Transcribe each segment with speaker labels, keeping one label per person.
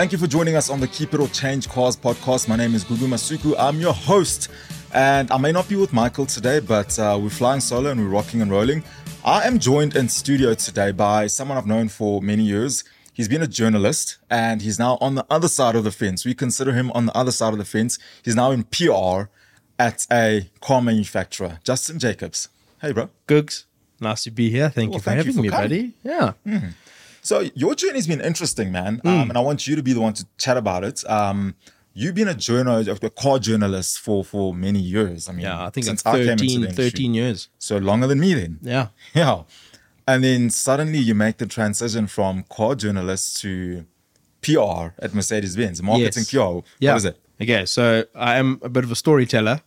Speaker 1: Thank you for joining us on the Keep It or Change Cars podcast. My name is Gugu Masuku. I'm your host, and I may not be with Michael today, but uh, we're flying solo and we're rocking and rolling. I am joined in studio today by someone I've known for many years. He's been a journalist and he's now on the other side of the fence. We consider him on the other side of the fence. He's now in PR at a car manufacturer, Justin Jacobs. Hey, bro.
Speaker 2: Googs, nice to be here. Thank
Speaker 1: Well,
Speaker 2: you for
Speaker 1: thank you
Speaker 2: having
Speaker 1: for
Speaker 2: me,
Speaker 1: coming.
Speaker 2: buddy. Yeah.
Speaker 1: So your journey's been interesting, man,
Speaker 2: Hmm.
Speaker 1: um, and I want you to be the one to chat about it. Um, you've been a journal, a car journalist for for many years. I mean,
Speaker 2: Yeah, I think like
Speaker 1: since I came into
Speaker 2: 13,
Speaker 1: the
Speaker 2: 13 years.
Speaker 1: so longer than me then.
Speaker 2: Yeah.
Speaker 1: Yeah, and then suddenly you make the transition from car journalist to PR at Mercedes Benz, marketing
Speaker 2: Yes.
Speaker 1: PR.
Speaker 2: Yeah.
Speaker 1: What is it?
Speaker 2: Okay, so I am a bit of a storyteller,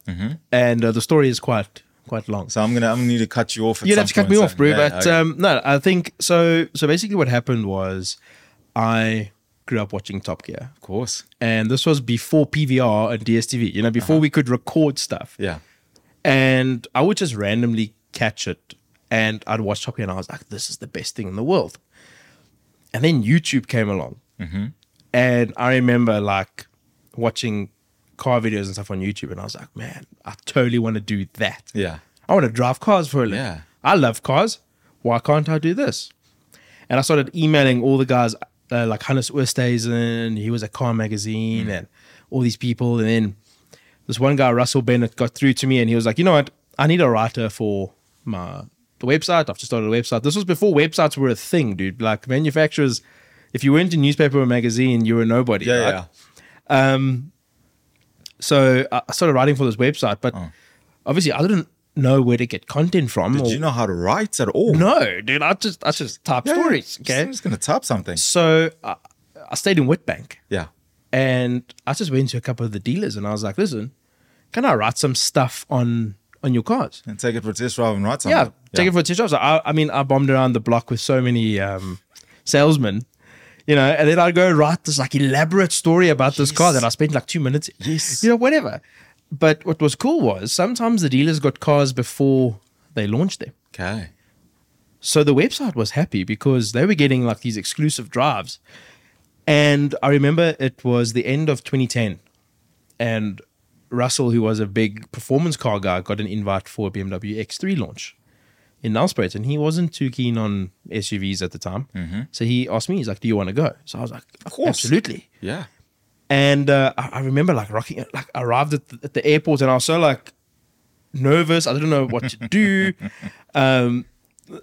Speaker 2: and uh, the story is quite quite long.
Speaker 1: So I'm gonna I'm gonna need to cut you off. At
Speaker 2: You'd have to cut me off, bro.
Speaker 1: yeah,
Speaker 2: but
Speaker 1: okay.
Speaker 2: um, no, I think so. So basically, what happened was I grew up watching Top Gear,
Speaker 1: of course,
Speaker 2: and this was before PVR and DSTV. You know, before we could record stuff.
Speaker 1: yeah,
Speaker 2: and I would just randomly catch it and I'd watch Top Gear and I was like, this is the best thing in the world. And then YouTube came along. And I remember like watching car videos and stuff on YouTube and I was like, man, I totally want to do that.
Speaker 1: yeah,
Speaker 2: I want to drive cars for a living.
Speaker 1: Yeah.
Speaker 2: I love cars. Why can't I do this? And I started emailing all the guys uh, like Hannes Oosthuizen, he was at Car Magazine, and all these people. And then this one guy, Russell Bennett, got through to me and he was like, you know what? I need a writer for my the website. I've just started a website. This was before websites were a thing, dude. Like manufacturers, if you went to newspaper or magazine, you were nobody.
Speaker 1: yeah,
Speaker 2: right?
Speaker 1: yeah.
Speaker 2: So I I started writing for this website, but obviously I didn't know where to get content from.
Speaker 1: Did
Speaker 2: or-
Speaker 1: you know how to write at all?
Speaker 2: no, dude. I just I just type
Speaker 1: Yeah,
Speaker 2: stories. Okay.
Speaker 1: I'm just gonna type something.
Speaker 2: So I, I stayed in Witbank.
Speaker 1: Yeah.
Speaker 2: and I just went to a couple of the dealers and I was like, listen, can I write some stuff on on your cars?
Speaker 1: And take it for a test drive and write something?
Speaker 2: Yeah,
Speaker 1: something.
Speaker 2: take it for a test drive. So I, I mean, I bombed around the block with so many um, salesmen, you know, and then I'd go write this like elaborate story about this car that I spent like two minutes.
Speaker 1: Yes.
Speaker 2: You know, whatever. But what was cool was sometimes the dealers got cars before they launched them.
Speaker 1: Okay.
Speaker 2: So the website was happy because they were getting like these exclusive drives. And I remember it was the end of 2010. And Russell, who was a big performance car guy, got an invite for a BMW X3 launch in Nelspruit. And he wasn't too keen on SUVs at the time. So he asked me, he's like, Do you want to go? So I was like, Of
Speaker 1: course.
Speaker 2: Absolutely.
Speaker 1: Yeah.
Speaker 2: And uh, I, I remember like rocking, like arrived at the, at the airport and I was so like nervous. I didn't know what to do. um,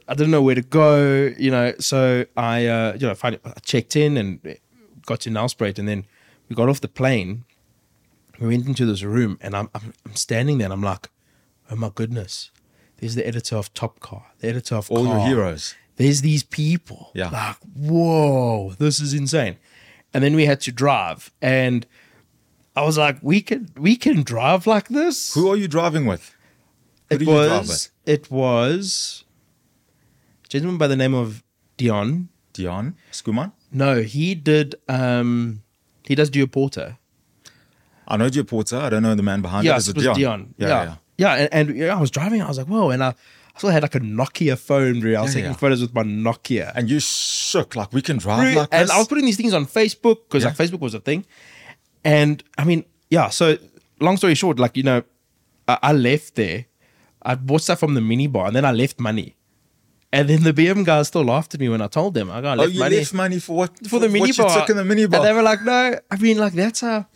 Speaker 2: I didn't know where to go, you know. So I, uh, you know, finally I checked in and got to Nelspruit, and then we got off the plane. We went into this room, and I'm, I'm I'm standing there, and I'm like, oh my goodness, there's the editor of Top Car, the editor of
Speaker 1: All your heroes.
Speaker 2: There's these people.
Speaker 1: Yeah.
Speaker 2: Like, whoa, this is insane. And then we had to drive, and I was like, we can we can drive like this.
Speaker 1: Who are you driving with? Who
Speaker 2: it
Speaker 1: do you drive
Speaker 2: was it was a gentleman by the name of Dion.
Speaker 1: Dion Skuman.
Speaker 2: No, he did um he does Dio Porter.
Speaker 1: I know Joe Porter. I don't know the man behind it.
Speaker 2: Yes, it
Speaker 1: it
Speaker 2: was
Speaker 1: Dion?
Speaker 2: Dion.
Speaker 1: Yeah,
Speaker 2: Yeah.
Speaker 1: yeah.
Speaker 2: Yeah, and, and yeah, I was driving, I was like, whoa, and I, I still had like a Nokia phone, bro. I was
Speaker 1: Yeah,
Speaker 2: taking
Speaker 1: yeah.
Speaker 2: photos with my Nokia.
Speaker 1: And you shook like we can drive
Speaker 2: Bro,
Speaker 1: like
Speaker 2: and
Speaker 1: this.
Speaker 2: I was putting these things on Facebook because
Speaker 1: Yeah.
Speaker 2: like Facebook was a thing. And I mean, yeah, so long story short, like, you know, I, I left there. I bought stuff from the minibar and then I left money. And then the BM guys still laughed at me when I told them. I got
Speaker 1: oh,
Speaker 2: left
Speaker 1: you
Speaker 2: money
Speaker 1: left money for what?
Speaker 2: for the
Speaker 1: what
Speaker 2: minibar.
Speaker 1: you took in the minibar.
Speaker 2: And they were like, no, I mean, like, that's how.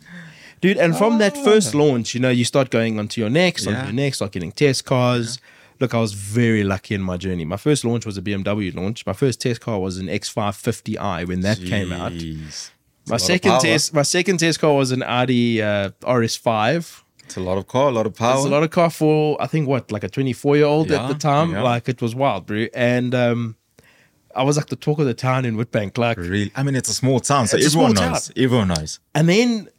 Speaker 2: Dude, and from that first launch, you know, you start going onto your next, onto
Speaker 1: Oh. Yeah.
Speaker 2: your next, start getting test cars. Look, I was very lucky in my journey. My first launch was a BMW launch. My first test car was an X550i when that came out.
Speaker 1: Jeez. It's a
Speaker 2: My
Speaker 1: lot of
Speaker 2: second
Speaker 1: power.
Speaker 2: test, my second test car was an Audi uh, RS5.
Speaker 1: It's a lot of car, a lot of power.
Speaker 2: It's a lot of car for I think what like a 24 year old at the time.
Speaker 1: yeah.
Speaker 2: Like it was wild, bro. And um, I was like the talk of the town in Witbank. Like
Speaker 1: Really? I mean, it's a small town, so
Speaker 2: It's a
Speaker 1: everyone
Speaker 2: small
Speaker 1: knows. Everyone knows.
Speaker 2: and then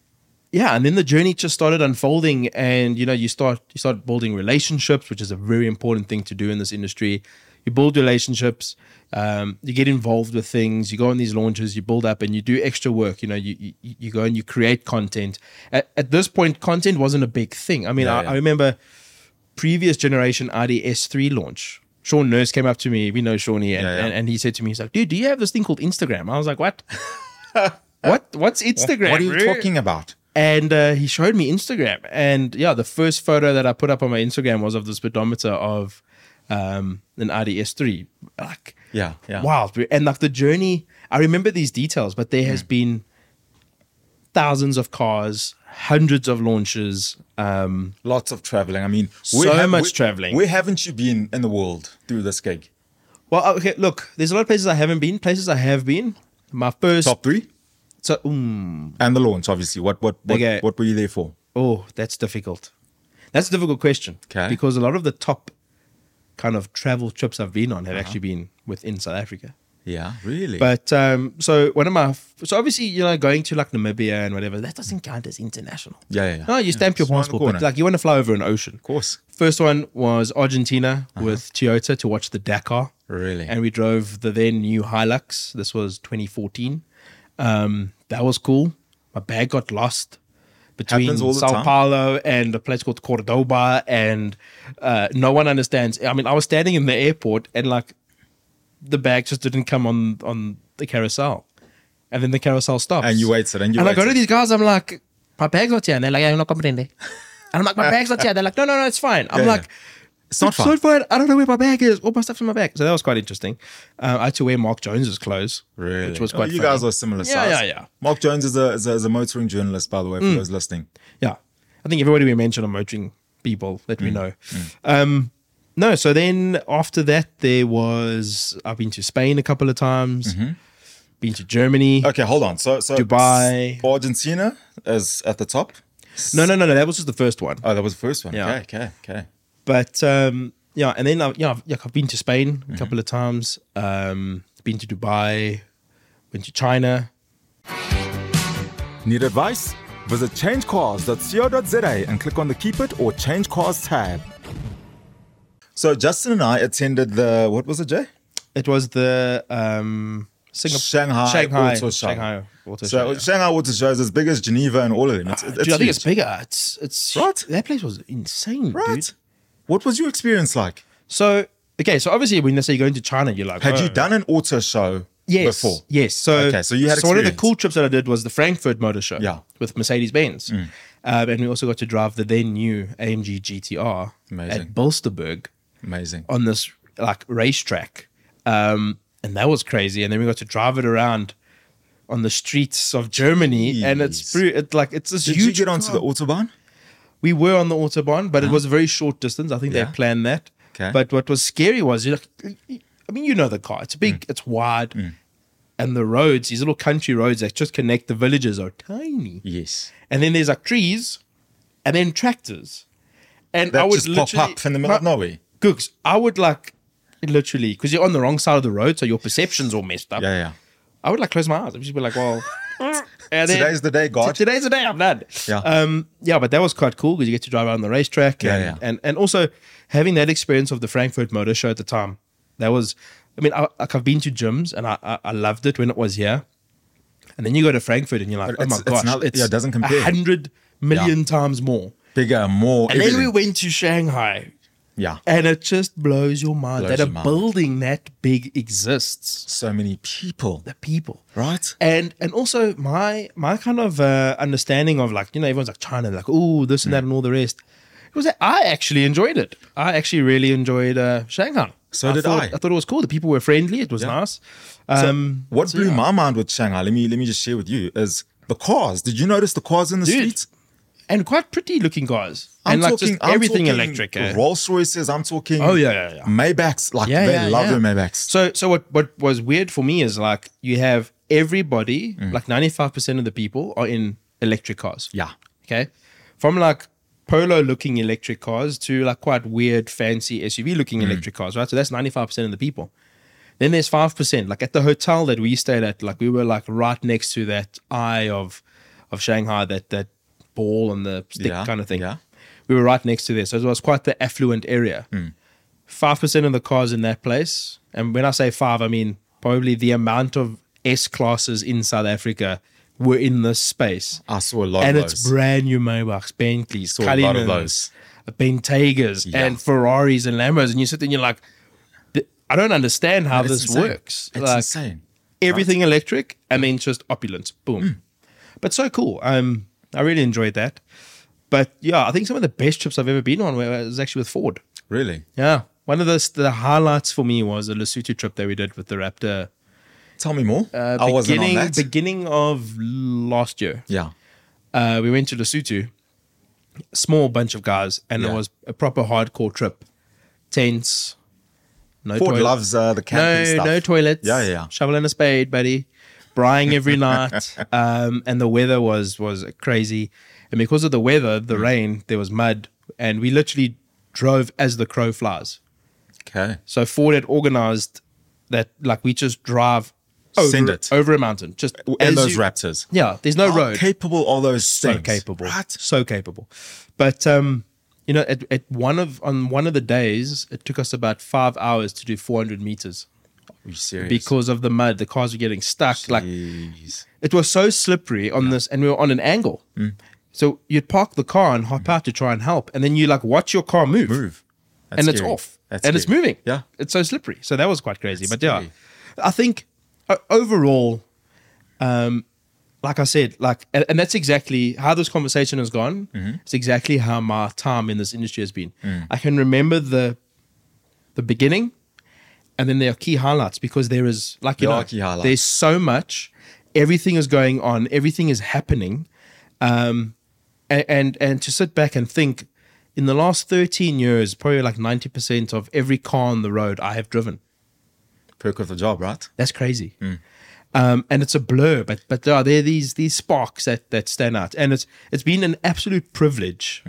Speaker 2: yeah and then the journey just started unfolding and you know you start you start building relationships which is a very important thing to do in this industry you build relationships um, you get involved with things you go on these launches you build up and you do extra work you know you you, you go and you create content at, at this point content wasn't a big thing i mean I,
Speaker 1: yeah.
Speaker 2: I remember previous generation Audi S3 launch Sean Nurse came up to me. We know Shawnee, and,
Speaker 1: Yeah, yeah.
Speaker 2: And, and he said to me, he's like, dude, do you have this thing called Instagram? I was like, what? what what's Instagram?
Speaker 1: What are you
Speaker 2: bro?"
Speaker 1: talking about?
Speaker 2: And uh, he showed me Instagram, and yeah, the first photo that I put up on my Instagram was of the speedometer of um, an Audi S3. Like,
Speaker 1: Yeah, yeah.
Speaker 2: wild, and like the journey. I remember these details, but there has been thousands of cars, hundreds of launches. Um,
Speaker 1: Lots of traveling. I mean,
Speaker 2: So much traveling.
Speaker 1: Where haven't you been in the world through this gig?
Speaker 2: well, okay, look, there's a lot of places I haven't been. Places I have been. My first,
Speaker 1: Top three
Speaker 2: so, mm,
Speaker 1: and the launch, obviously. What what what,
Speaker 2: Okay.
Speaker 1: what were you there for?
Speaker 2: Oh, that's difficult. That's a difficult question.
Speaker 1: Okay.
Speaker 2: Because a lot of the top kind of travel trips I've been on have actually been within South Africa.
Speaker 1: Yeah, really.
Speaker 2: But um, so one of my so obviously you know going to like Namibia and whatever that doesn't count as international.
Speaker 1: yeah, yeah, yeah.
Speaker 2: No, you stamp your
Speaker 1: around the
Speaker 2: passport, but like you want to fly over an ocean.
Speaker 1: of course.
Speaker 2: First one was Argentina
Speaker 1: Uh-huh.
Speaker 2: with Toyota to watch the Dakar.
Speaker 1: Really?
Speaker 2: And we drove the then new Hilux. This was 2014. Um, that was cool. My bag got lost between
Speaker 1: Happens all the
Speaker 2: Sao
Speaker 1: time.
Speaker 2: Paulo and a place called Cordoba, and uh, no one understands. I mean, I was standing in the airport, and like the bag just didn't come on on the carousel, and then the carousel stops.
Speaker 1: And you waited, and you
Speaker 2: and I go to these guys. I'm like, my bag's not here, and they're like, yeah, no comprende. And I'm like, my bag's not here. They're like, no, no, no, it's fine. I'm
Speaker 1: Yeah,
Speaker 2: like.
Speaker 1: yeah. It's not.
Speaker 2: So fine. I don't know where my bag is. All my stuff's in my bag. So that was quite interesting. Uh, I had to wear Mark Jones's clothes,
Speaker 1: Really?
Speaker 2: which was
Speaker 1: Oh,
Speaker 2: quite.
Speaker 1: you
Speaker 2: funny.
Speaker 1: guys are similar
Speaker 2: Yeah,
Speaker 1: size.
Speaker 2: yeah, yeah. Mm.
Speaker 1: Mark Jones is a, is a, is a motoring journalist, by the way, for those listening.
Speaker 2: Yeah. I think everybody we mentioned are motoring people that
Speaker 1: Mm.
Speaker 2: we know. Um, no, so then after that, there was I've been to Spain a couple of times,
Speaker 1: Mm-hmm.
Speaker 2: been to Germany.
Speaker 1: Okay, hold on. So, so
Speaker 2: Dubai.
Speaker 1: Argentina is at the top.
Speaker 2: No, no, no, no. That was just the first one.
Speaker 1: Oh, that was the first one.
Speaker 2: Yeah.
Speaker 1: Okay, okay, okay.
Speaker 2: But um, yeah, and then I've, yeah, I've, yeah, I've been to Spain
Speaker 1: Mm-hmm.
Speaker 2: a couple of times. Um, been to Dubai, been to China.
Speaker 1: Need advice? Visit changecars.co.za and click on the Keep It or Change Cars tab. So Justin and I attended the what was it, Jay?
Speaker 2: It was the um, Singapore,
Speaker 1: Shanghai
Speaker 2: Shanghai
Speaker 1: Auto Show.
Speaker 2: Shanghai Auto
Speaker 1: So
Speaker 2: Show. yeah.
Speaker 1: Shanghai Auto Show is as big as Geneva and all of them. It's, it's
Speaker 2: Dude, I think
Speaker 1: huge.
Speaker 2: it's bigger. It's it's
Speaker 1: Right.
Speaker 2: That place was insane,
Speaker 1: right.
Speaker 2: dude.
Speaker 1: What was your experience like?
Speaker 2: So okay, so obviously when they say you're going to China, you're like,
Speaker 1: Had
Speaker 2: oh.
Speaker 1: you done an auto show
Speaker 2: yes,
Speaker 1: before?
Speaker 2: Yes. So
Speaker 1: Okay, so you had So
Speaker 2: one of the cool trips that I did was the Frankfurt Motor Show.
Speaker 1: Yeah. Mm.
Speaker 2: With Mercedes Benz, um, and we also got to drive the then new AMG GTR
Speaker 1: Amazing.
Speaker 2: at Bilster Berg
Speaker 1: Amazing.
Speaker 2: on this like racetrack, um, and that was crazy. And then we got to drive it around on the streets of Germany, and it's
Speaker 1: Jeez.
Speaker 2: It's like it's this
Speaker 1: Did
Speaker 2: huge.
Speaker 1: you get onto
Speaker 2: car.
Speaker 1: the autobahn?
Speaker 2: We were on the autobahn, but it was a very short distance. I think
Speaker 1: Yeah.
Speaker 2: they planned that.
Speaker 1: Okay.
Speaker 2: But what was scary was, you're like, I mean, you know the car. It's big,
Speaker 1: Mm.
Speaker 2: it's wide, and the roads, these little country roads that just connect the villages, are tiny.
Speaker 1: Yes.
Speaker 2: And then there's like trees, and then tractors, and I
Speaker 1: That
Speaker 2: would
Speaker 1: just pop
Speaker 2: literally
Speaker 1: up in the middle of nowhere.
Speaker 2: Googs, I would like literally because you're on the wrong side of the road, so your perception's all messed up.
Speaker 1: Yeah, yeah.
Speaker 2: I would like close my eyes. I'd just be like, well, and then-
Speaker 1: Today's the day, God.
Speaker 2: Today's the day I'm done.
Speaker 1: Yeah.
Speaker 2: Um, yeah, but that was quite cool because you get to drive around the racetrack and,
Speaker 1: yeah.
Speaker 2: and and also having that experience of the Frankfurt Motor Show at the time. That was, I mean, I, like I've been to gyms and I, I I loved it when it was here, and then you go to Frankfurt and you're like,
Speaker 1: But
Speaker 2: oh my
Speaker 1: it's- it's
Speaker 2: gosh,
Speaker 1: not-
Speaker 2: it's
Speaker 1: yeah, it doesn't compare.
Speaker 2: a hundred million times more.
Speaker 1: Bigger, more.
Speaker 2: And then we went to Shanghai,
Speaker 1: yeah.
Speaker 2: and it just blows your mind
Speaker 1: Blows
Speaker 2: that a
Speaker 1: mind.
Speaker 2: building that big exists.
Speaker 1: So many people.
Speaker 2: The people,
Speaker 1: Right?
Speaker 2: and and also my my kind of uh, understanding of like you know everyone's like China like oh this and that and all the rest. It was that I actually enjoyed it. I actually really enjoyed uh, Shanghai.
Speaker 1: So did
Speaker 2: thought,
Speaker 1: I.
Speaker 2: I thought it was cool. The people were friendly. It was
Speaker 1: Yeah.
Speaker 2: nice. Um,
Speaker 1: What
Speaker 2: so
Speaker 1: blew
Speaker 2: yeah.
Speaker 1: my mind with Shanghai, let me let me just share with you, is the cars. Did you notice the cars in the
Speaker 2: Dude,
Speaker 1: streets?
Speaker 2: And quite pretty looking guys
Speaker 1: I'm
Speaker 2: and like
Speaker 1: talking
Speaker 2: just
Speaker 1: I'm
Speaker 2: everything
Speaker 1: talking
Speaker 2: electric. eh?
Speaker 1: Rolls Royces, I'm talking
Speaker 2: Oh, yeah, yeah, yeah.
Speaker 1: Maybachs. Like
Speaker 2: Yeah,
Speaker 1: they
Speaker 2: yeah,
Speaker 1: love
Speaker 2: yeah.
Speaker 1: their Maybachs.
Speaker 2: So so what what was weird for me is like you have everybody
Speaker 1: Mm.
Speaker 2: like ninety five percent of the people are in electric cars.
Speaker 1: yeah.
Speaker 2: Okay. From like polo looking electric cars to like quite weird, fancy SUV looking
Speaker 1: Mm.
Speaker 2: electric cars, right? So that's 95% of the people. Then there's 5%. Like at the hotel that we stayed at, like we were like right next to that eye of of Shanghai, that that ball and the stick
Speaker 1: Yeah,
Speaker 2: kind of thing.
Speaker 1: yeah.
Speaker 2: We were right next to there. So it was quite the affluent area.
Speaker 1: Mm.
Speaker 2: 5% of the cars in that place. And when I say five, I mean probably the amount of S classes in South Africa were in this space
Speaker 1: I saw a lot
Speaker 2: and it's brand new Maybachs, Bentleys,
Speaker 1: Saw a lot of those.
Speaker 2: Bentaygas,
Speaker 1: Yeah.
Speaker 2: and Ferraris and Lambos, and you sit there and you're like, I don't understand how
Speaker 1: It's
Speaker 2: this
Speaker 1: insane.
Speaker 2: works.
Speaker 1: It's
Speaker 2: like
Speaker 1: insane.
Speaker 2: everything electric, and then just opulence, boom. but so cool. Um, I really enjoyed that. But yeah, I think some of the best trips I've ever been on was actually with Ford.
Speaker 1: Really?
Speaker 2: Yeah, one of the the highlights for me was a Lesotho trip that we did with the Raptor.
Speaker 1: Tell me more.
Speaker 2: Uh,
Speaker 1: I wasn't on
Speaker 2: beginning
Speaker 1: that.
Speaker 2: beginning of last year.
Speaker 1: yeah.
Speaker 2: uh, we went to Lesotho, small bunch of guys, and
Speaker 1: Yeah.
Speaker 2: it was a proper hardcore trip. Tents, no
Speaker 1: Ford
Speaker 2: toilet-
Speaker 1: loves uh, the camping
Speaker 2: no,
Speaker 1: stuff.
Speaker 2: no toilets.
Speaker 1: Yeah, yeah, yeah.
Speaker 2: Shovel and a spade, buddy. Brying every night, um, and the weather was was crazy. And because of the weather,
Speaker 1: Mm.
Speaker 2: the rain, there was mud, and we literally drove as the crow flies.
Speaker 1: Okay.
Speaker 2: So Ford had organized that, like we just drive over,
Speaker 1: Send it.
Speaker 2: over a mountain, just
Speaker 1: And those
Speaker 2: you-
Speaker 1: Raptors.
Speaker 2: Yeah, there's no
Speaker 1: How
Speaker 2: road
Speaker 1: capable are those
Speaker 2: so capable
Speaker 1: Right?
Speaker 2: so capable but um you know at, at one of on one of the days it took us about five hours to do 400 meters
Speaker 1: Are you serious?
Speaker 2: Because of the mud the cars were getting stuck like it was so slippery on this and we were on an angle
Speaker 1: Mm.
Speaker 2: so you'd park the car and hop out to try and help and then you like watch your car move,
Speaker 1: Move. That's
Speaker 2: and it's off
Speaker 1: That's
Speaker 2: and it's moving
Speaker 1: Yeah.
Speaker 2: it's so slippery so that was quite crazy
Speaker 1: That's
Speaker 2: but yeah
Speaker 1: scary.
Speaker 2: i think uh, overall um like I said, like, and, and that's exactly how this conversation has gone.
Speaker 1: Mm-hmm.
Speaker 2: It's exactly how my time in this industry has been.
Speaker 1: Mm.
Speaker 2: I can remember the the beginning, and then there are key highlights because there is, like you
Speaker 1: There
Speaker 2: know,
Speaker 1: key highlights.
Speaker 2: there's so much. Everything is going on. Everything is happening, um, and, and and to sit back and think, in the last 13 years, probably like 90 percent of every car on the road I have driven.
Speaker 1: Perk of the job, right?
Speaker 2: That's crazy. Um, and it's a blur, but but there are these these sparks that that stand out, and it's it's been an absolute privilege.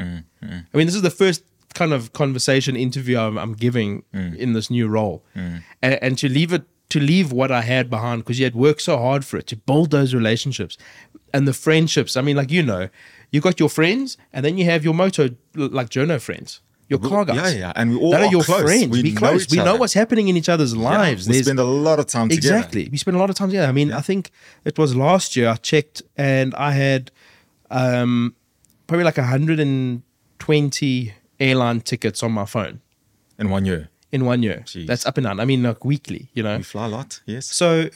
Speaker 2: I mean, this is the first kind of conversation interview I'm, I'm giving in this new role, and, and to leave it to leave what I had behind because you had worked so hard for it to build those relationships and the friendships. I mean, like you know, you got your friends, and then you have your moto like journo friends, your car guys.
Speaker 1: Yeah, yeah. And we all
Speaker 2: that
Speaker 1: are,
Speaker 2: are your
Speaker 1: close.
Speaker 2: friends.
Speaker 1: We
Speaker 2: Be
Speaker 1: know
Speaker 2: close. we know
Speaker 1: other.
Speaker 2: what's happening in each other's
Speaker 1: Yeah,
Speaker 2: lives.
Speaker 1: We
Speaker 2: There's-
Speaker 1: spend a lot of time together.
Speaker 2: Exactly. We spent a lot of time together. I mean, I think it was last year I checked and I had um, probably like 120 airline tickets on my phone
Speaker 1: In one year.
Speaker 2: in one year.
Speaker 1: Jeez.
Speaker 2: That's up and down. I mean, like weekly, you know.
Speaker 1: You fly a lot, yes.
Speaker 2: So,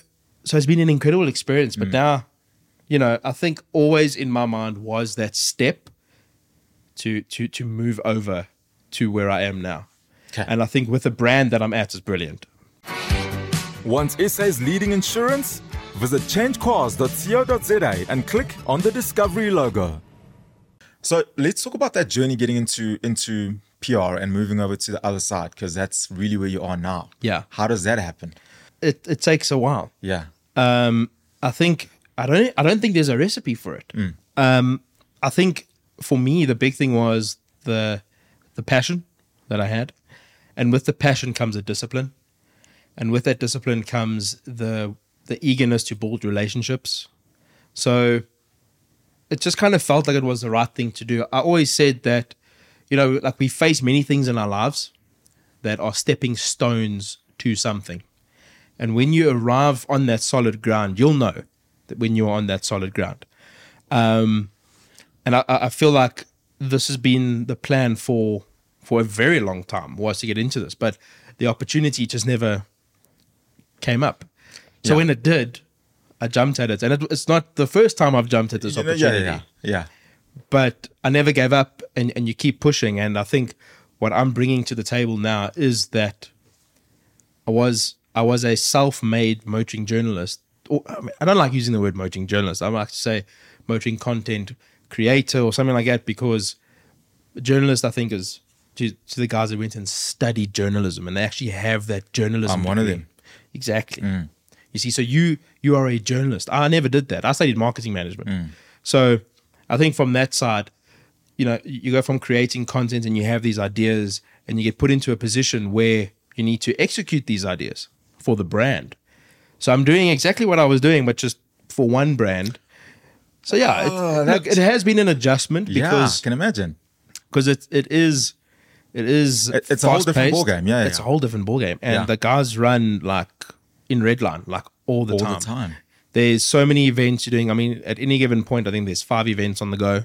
Speaker 2: so it's been an incredible experience.
Speaker 1: Mm.
Speaker 2: But now, you know, I think always in my mind was that step to to to move over to where I am now.
Speaker 1: Okay.
Speaker 2: And I think with the brand that I'm at is brilliant.
Speaker 3: Want SA's leading insurance? Visit changecars.co.za and click on the Discovery logo.
Speaker 1: So let's talk about that journey getting into into PR and moving over to the other side because that's really where you are now.
Speaker 2: Yeah.
Speaker 1: How does that happen?
Speaker 2: It it takes a while.
Speaker 1: Yeah.
Speaker 2: Um, I think I don't I don't think there's a recipe for it. Um, I think for me the big thing was the the passion that I had, and with the passion comes a discipline, and with that discipline comes the the eagerness to build relationships. So it just kind of felt like it was the right thing to do. I always said that, you know, like we face many things in our lives that are stepping stones to something. And when you arrive on that solid ground, you'll know that when you're on that solid ground. Um, and I, I feel like this has been the plan for for a very long time was to get into this, but the opportunity just never came up. So
Speaker 1: Yeah.
Speaker 2: when it did, I jumped at it, and it, it's not the first time I've jumped at this
Speaker 1: You know,
Speaker 2: opportunity
Speaker 1: yeah, yeah, yeah.
Speaker 2: but I never gave up and, and you keep pushing. And I think what I'm bringing to the table now is that I was I was a self-made motoring journalist. Or, I, mean, I don't like using the word motoring journalist. I like to say motoring content creator or something like that because journalist, I think, is to, to the guys that went and studied journalism and they actually have that journalism.
Speaker 1: I'm one of them.
Speaker 2: Exactly. Mm. You see, so you you are a journalist. I never did that. I studied marketing management. Mm. So I think from that side, you know, you go from creating content and you have these ideas and you get put into a position where you need to execute these ideas for the brand. So I'm doing exactly what I was doing, but just for one brand. So yeah, it,
Speaker 1: Oh,
Speaker 2: look, it has been an adjustment
Speaker 1: Yeah,
Speaker 2: I
Speaker 1: can imagine.
Speaker 2: because it it is it is
Speaker 1: It- it's a whole different ballgame, yeah,
Speaker 2: it's
Speaker 1: yeah.
Speaker 2: a whole different ballgame, and
Speaker 1: Yeah.
Speaker 2: the guys run like in redline like all the
Speaker 1: All the
Speaker 2: time.
Speaker 1: time.
Speaker 2: There's so many events you're doing. I mean, at any given point, I think there's five events on the go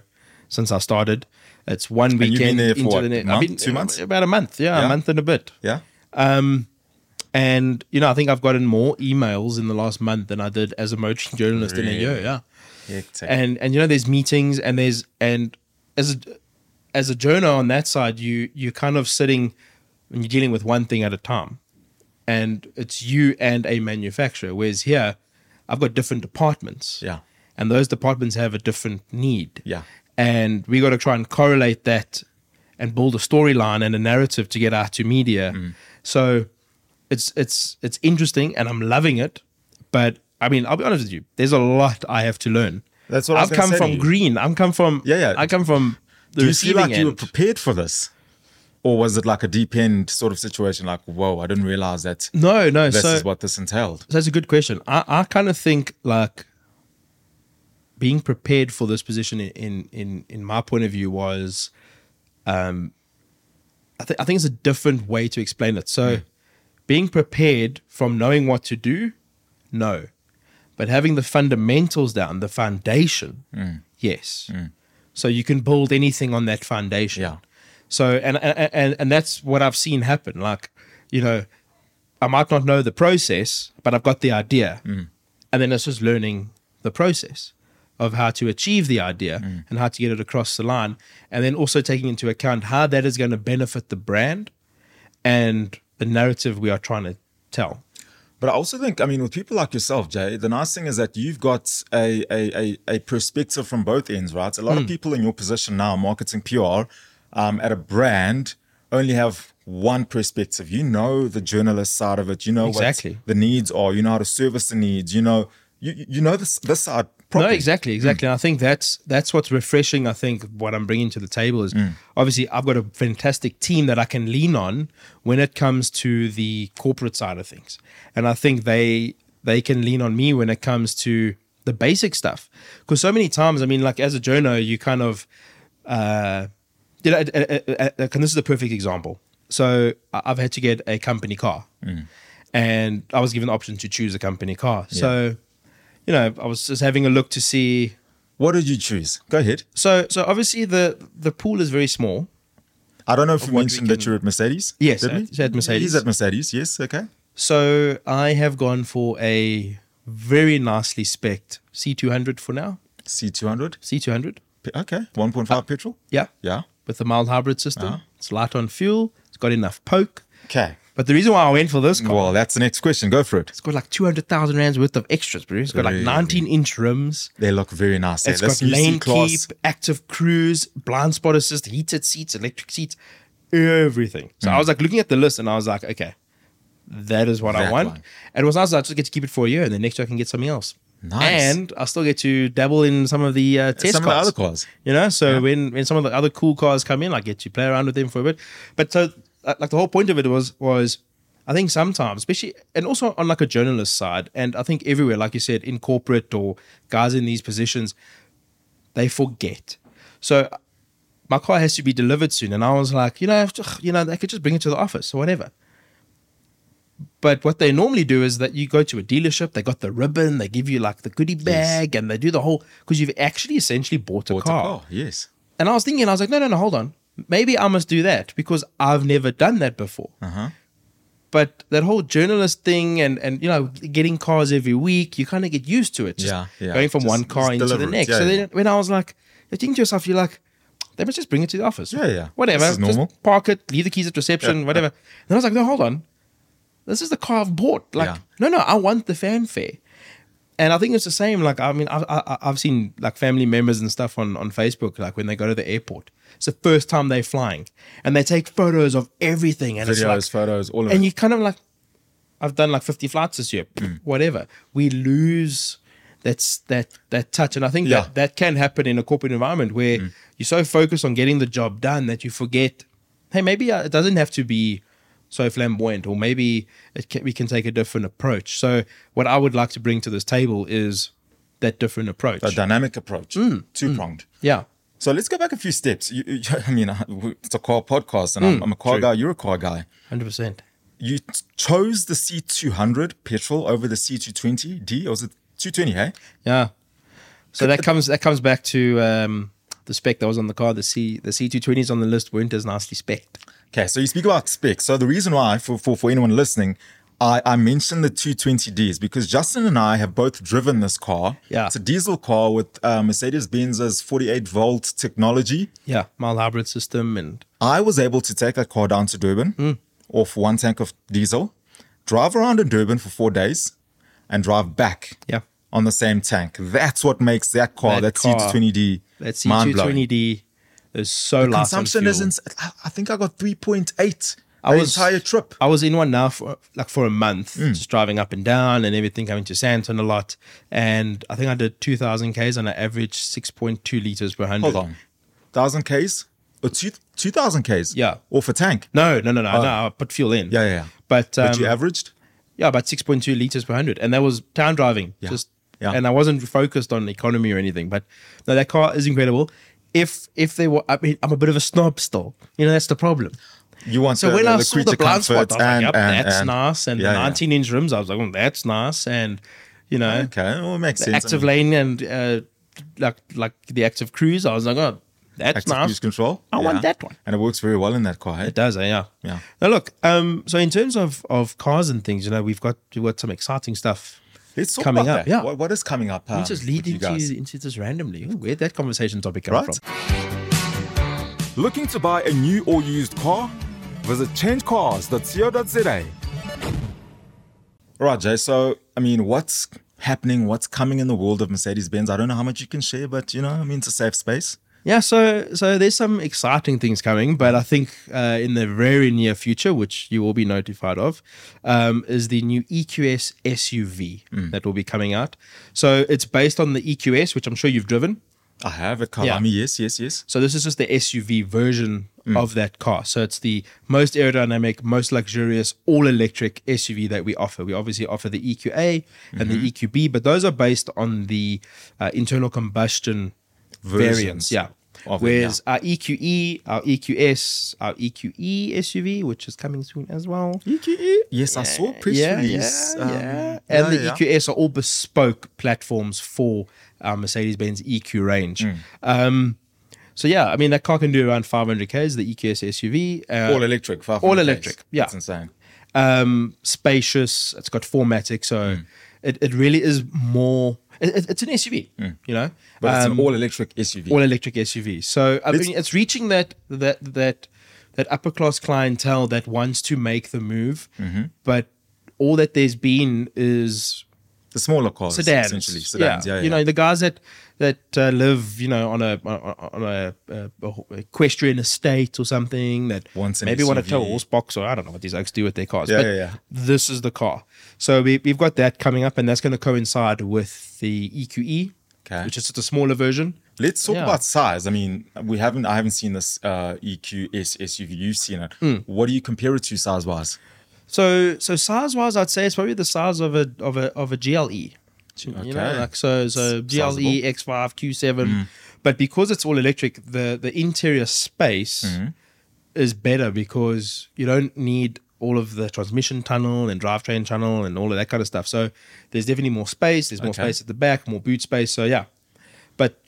Speaker 2: since I started. It's one
Speaker 1: you've been
Speaker 2: weekend
Speaker 1: there for
Speaker 2: into
Speaker 1: what,
Speaker 2: the
Speaker 1: a
Speaker 2: next.
Speaker 1: month,
Speaker 2: I've been
Speaker 1: two months?
Speaker 2: about a month, yeah,
Speaker 1: Yeah.
Speaker 2: a month and a bit.
Speaker 1: Yeah.
Speaker 2: Um, and you know, I think I've gotten more emails in the last month than I did as a motion journalist in a year.
Speaker 1: Really?
Speaker 2: Yeah.
Speaker 1: Hectic.
Speaker 2: and and you know there's meetings and there's and as a, as a journo on that side you you're kind of sitting and you're dealing with one thing at a time and it's you and a manufacturer whereas here i've got different departments
Speaker 1: Yeah.
Speaker 2: and those departments have a different need
Speaker 1: Yeah.
Speaker 2: and we got to try and correlate that and build a storyline and a narrative to get out to media
Speaker 1: Mm.
Speaker 2: so it's it's it's interesting and i'm loving it but i mean i'll be honest with you there's a lot i have to learn
Speaker 1: That's what I was
Speaker 2: i've come from green i'm come from
Speaker 1: Yeah, yeah.
Speaker 2: i come from the
Speaker 1: Do you feel like you were prepared for this? Or was it like a deep end sort of situation? Like, whoa, I didn't realize that
Speaker 2: no no
Speaker 1: this
Speaker 2: so
Speaker 1: is what this entailed.
Speaker 2: So that's a good question. I, I kind of think like being prepared for this position in in in, in my point of view was, um, I think I think it's a different way to explain it. So, hmm. being prepared from knowing what to do, no, but having the fundamentals down, the foundation, hmm. yes. Hmm. So you can build anything on that foundation.
Speaker 1: Yeah.
Speaker 2: So and and and, that's what I've seen happen. Like, you know, I might not know the process, but I've got the idea. And then it's just learning the process of how to achieve the idea and how to get it across the line. And then also taking into account how that is going to benefit the brand and the narrative we are trying to tell.
Speaker 1: But I also think, I mean, with people like yourself, Jay, the nice thing is that you've got a a, a, a perspective from both ends, right? A lot
Speaker 2: Hmm.
Speaker 1: of people in your position now, marketing PR, um, at a brand, only have one perspective. You know the journalist side of it. You know
Speaker 2: Exactly.
Speaker 1: what the needs are. You know how to service the needs. You know, you you know this this side properly.
Speaker 2: No, exactly, exactly. And I think that's that's what's refreshing. I think what I'm bringing to the table is obviously I've got a fantastic team that I can lean on when it comes to the corporate side of things, and I think they they can lean on me when it comes to the basic stuff. Because so many times, I mean, like as a journo, you kind of, uh, you know, uh, uh, uh, uh, and this is a perfect example. So I- I've had to get a company car, and I was given the option to choose a company car. So you know, I was just having a look to see.
Speaker 1: What did you choose? Go ahead.
Speaker 2: So, so obviously the the pool is very small.
Speaker 1: I don't know if you mentioned that you're at Mercedes.
Speaker 2: Yes,
Speaker 1: did
Speaker 2: at- at Mercedes.
Speaker 1: He's at Mercedes. Yes. Okay.
Speaker 2: So I have gone for a very nicely spec'd C200 for now.
Speaker 1: C200.
Speaker 2: C200,
Speaker 1: Okay. 1.5 petrol.
Speaker 2: yeah,
Speaker 1: Yeah.
Speaker 2: With the mild hybrid system.
Speaker 1: Uh-huh.
Speaker 2: It's light on fuel. It's got enough poke.
Speaker 1: Okay.
Speaker 2: But the reason why I went for this car,
Speaker 1: Well, that's the next question. Go for it.
Speaker 2: it's got like 200,000 rands worth of extras, bro. It's got like 19 inch rims.
Speaker 1: They look very nice.
Speaker 2: It's
Speaker 1: this
Speaker 2: got lane keep, active cruise, blind spot assist, heated seats, electric seats, everything. So I was like looking at the list and I was like, okay, that is what I want.
Speaker 1: one.
Speaker 2: And it was nice. I just get to keep it for a year, and then next year I can get something else.
Speaker 1: Nice.
Speaker 2: And I still get to dabble in some of the uh, test
Speaker 1: Some of the
Speaker 2: cars.
Speaker 1: other cars.
Speaker 2: You know, so when when some of the other cool cars come in, I get to play around with them for a bit. But so, like the whole point of it was was, I think sometimes, especially and also on like a journalist side, and I think everywhere, like you said, in corporate or guys in these positions, they forget. So my car has to be delivered soon, and I was like, you know, you know, they could just bring it to the office or whatever. But what they normally do is that you go to a dealership, they got the ribbon, they give you like the goodie bag, and they do the whole because you've actually essentially bought a
Speaker 1: Bought a
Speaker 2: car.
Speaker 1: car. Yes.
Speaker 2: And I was thinking, I was like, no, no, no, hold on. Maybe I must do that because I've never done that before.
Speaker 1: Uh-huh.
Speaker 2: But that whole journalist thing and and you know getting cars every week, you kind of get used to it. Just
Speaker 1: Yeah, yeah.
Speaker 2: Going from
Speaker 1: Just-
Speaker 2: one car into the next.
Speaker 1: Yeah,
Speaker 2: so
Speaker 1: yeah.
Speaker 2: then when I was like, you're thinking to yourself, you're like, they must just bring it to the office.
Speaker 1: Yeah, yeah.
Speaker 2: Whatever.
Speaker 1: This is normal.
Speaker 2: Just park it, leave the keys at reception,
Speaker 1: Yeah,
Speaker 2: whatever. Then I was like, no, hold on. This is the car I've bought. Like,
Speaker 1: Yeah.
Speaker 2: no, no, I want the fanfare. And I think it's the same. Like, I mean, I, I, I've seen like family members and stuff on, on Facebook, like when they go to the airport. It's the first time they're flying, and they take photos of everything, and it's
Speaker 1: Videos,
Speaker 2: like,
Speaker 1: photos, all of it.
Speaker 2: and
Speaker 1: it.
Speaker 2: you kind of like, I've done like fifty flights this year,
Speaker 1: Mm.
Speaker 2: whatever. We lose that's that that touch, and I think
Speaker 1: Yeah. Mm.
Speaker 2: that that can happen in a corporate environment where you're so focused on getting the job done that you forget. Hey, maybe uh, it doesn't have to be so flamboyant, or maybe it can, we can take a different approach. So, what I would like to bring to this table is that different approach.
Speaker 1: a dynamic approach,
Speaker 2: Mm.
Speaker 1: two pronged.
Speaker 2: yeah,
Speaker 1: So let's go back a few steps. You, you, I mean, it's a car podcast, and I'm, I'm a car
Speaker 2: Mm, true.
Speaker 1: guy. You're a car guy.
Speaker 2: hundred percent.
Speaker 1: You t- chose the C200 petrol over the C220D, or was it 220? Hey,
Speaker 2: Yeah. So that comes that comes back to um, the spec that was on the car. The C the C two twenties on the list weren't as nicely spec'd.
Speaker 1: Okay, so you speak about specs. So the reason why, for, for, for anyone listening, I, I mentioned the 220Ds because Justin and I have both driven this car.
Speaker 2: Yeah.
Speaker 1: It's a diesel car with uh, Mercedes Benz's 48 volt technology.
Speaker 2: Yeah, mild hybrid system and
Speaker 1: I was able to take that car down to Durban
Speaker 2: Hmm.
Speaker 1: off one tank of diesel, drive around in Durban for four days, and drive back
Speaker 2: yeah.
Speaker 1: on the same tank. That's what makes that car,
Speaker 2: That
Speaker 1: that,
Speaker 2: car,
Speaker 1: C220D,
Speaker 2: That
Speaker 1: mind blowing.
Speaker 2: C220D is so light on
Speaker 1: Consumption isn't. I- I think I got 3.8
Speaker 2: I
Speaker 1: the
Speaker 2: was-
Speaker 1: entire trip.
Speaker 2: I was in one now for like for a month,
Speaker 1: Hmm.
Speaker 2: just driving up and down and everything, coming to Sandton a lot. And I think I did 2,000 Ks on an average 6.2 liters per 100.
Speaker 1: Hold on. 1,000 Ks? Or two, 2,000 Ks?
Speaker 2: Yeah.
Speaker 1: Off a tank?
Speaker 2: No, no, no, no, no. I put fuel in.
Speaker 1: Oh. Yeah, yeah, yeah.
Speaker 2: But, um,
Speaker 1: But you averaged?
Speaker 2: yeah, about 6.2 liters per 100. And that was town driving.
Speaker 1: Yeah.
Speaker 2: Just,
Speaker 1: Yeah.
Speaker 2: And I wasn't focused on economy or anything. But no, that car is incredible. If if they were, I mean, I'm a bit of a snob still. You know, that's the problem.
Speaker 1: You want
Speaker 2: So
Speaker 1: the,
Speaker 2: when
Speaker 1: the,
Speaker 2: I
Speaker 1: the
Speaker 2: saw the blind spot, I was
Speaker 1: comfort
Speaker 2: like,
Speaker 1: and,
Speaker 2: yep,
Speaker 1: and,
Speaker 2: that's
Speaker 1: and-
Speaker 2: nice. And
Speaker 1: Yeah,
Speaker 2: the
Speaker 1: yeah.
Speaker 2: 19 inch rims, I was like, oh, that's nice. And, you know,
Speaker 1: Okay, well, it makes sense. I
Speaker 2: active
Speaker 1: mean,
Speaker 2: lane and uh, like like the active cruise, I was like, oh, that's
Speaker 1: active
Speaker 2: nice.
Speaker 1: cruise control.
Speaker 2: I want that one.
Speaker 1: And it works very well in that car. eh?
Speaker 2: It does, eh? yeah.
Speaker 1: Yeah.
Speaker 2: Now look, um, so in terms of of cars and things, you know, we've got we've got some exciting stuff.
Speaker 1: Let's talk
Speaker 2: Coming
Speaker 1: about
Speaker 2: up,
Speaker 1: that.
Speaker 2: yeah.
Speaker 1: What, what is coming up?
Speaker 2: We
Speaker 1: um,
Speaker 2: just
Speaker 1: with
Speaker 2: lead
Speaker 1: you
Speaker 2: into
Speaker 1: guys?
Speaker 2: into this randomly. Ooh, Where'd that conversation topic come
Speaker 1: Right?
Speaker 2: from?
Speaker 3: Looking to buy a new or used car? Visit changecars.co.za.
Speaker 1: Right, Jay. So, I mean, what's happening? What's coming in the world of Mercedes Benz? I don't know how much you can share, but you know, I mean, it's a safe space.
Speaker 2: Yeah, so so there's some exciting things coming, but I think uh, in the very near future, which you will be notified of, um, is the new EQS SUV
Speaker 1: Mm.
Speaker 2: that will be coming out. So it's based on the EQS, which I'm sure you've driven.
Speaker 1: I have at Kyalami. Yes, yes, yes.
Speaker 2: So this is just the SUV version
Speaker 1: Mm.
Speaker 2: of that car. So it's the most aerodynamic, most luxurious, all electric SUV that we offer. We obviously offer the EQA and
Speaker 1: Mm-hmm.
Speaker 2: the EQB, but those are based on the uh, internal combustion
Speaker 1: Versions
Speaker 2: variants. Yeah. Whereas our EQE, our EQS, our EQE SUV, which is coming soon as well. EQE?
Speaker 1: Yes, I saw press
Speaker 2: yeah,
Speaker 1: release.
Speaker 2: Yeah,
Speaker 1: um,
Speaker 2: yeah. And the. EQS are all bespoke platforms for our Mercedes Benz EQ range.
Speaker 1: Mm.
Speaker 2: Um, so yeah, I mean that car can do around 500 k's. The EQS SUV, uh,
Speaker 1: all electric. 500
Speaker 2: all
Speaker 1: Ks.
Speaker 2: electric, yeah.
Speaker 1: That's insane.
Speaker 2: um, spacious. It's got 4MATIC, so it, it really is more. It, it- it's an SUV, you know,
Speaker 1: But it's
Speaker 2: Um,
Speaker 1: an all electric SUV.
Speaker 2: all electric SUV. So I mean, it's reaching that that that that upper class clientele that wants to make the move,
Speaker 1: Mm-hmm.
Speaker 2: but all that there's been is
Speaker 1: the smaller cars,
Speaker 2: sedans.
Speaker 1: essentially. Sedans, yeah. yeah,
Speaker 2: you know the guys that that uh, live, you know, on a on a, a, a equestrian estate or something that
Speaker 1: Wants an
Speaker 2: maybe want a
Speaker 1: SUV.
Speaker 2: tow horse box or I don't know what these oaks do with their cars.
Speaker 1: Yeah,
Speaker 2: but
Speaker 1: yeah, yeah.
Speaker 2: This is the car. So we, we've got that coming up, and that's going to coincide with the EQE,
Speaker 1: Okay.
Speaker 2: which is just a smaller version.
Speaker 1: Let's talk
Speaker 2: Yeah.
Speaker 1: about size. I mean, we haven't. I haven't seen this uh, EQS SUV. You've seen it.
Speaker 2: Hmm.
Speaker 1: What do you compare it to size wise?
Speaker 2: So so size wise, I'd say it's probably the size of a of a of a GLE. You know, like so so GLE
Speaker 1: Sizable. Mm.
Speaker 2: X5 Q7, but because it's all electric, the the interior space
Speaker 1: Mm-hmm.
Speaker 2: is better because you don't need all of the transmission tunnel and drivetrain tunnel and all of that kind of stuff. So there's definitely more space. There's more
Speaker 1: Okay.
Speaker 2: space at the back, more boot space. So yeah, but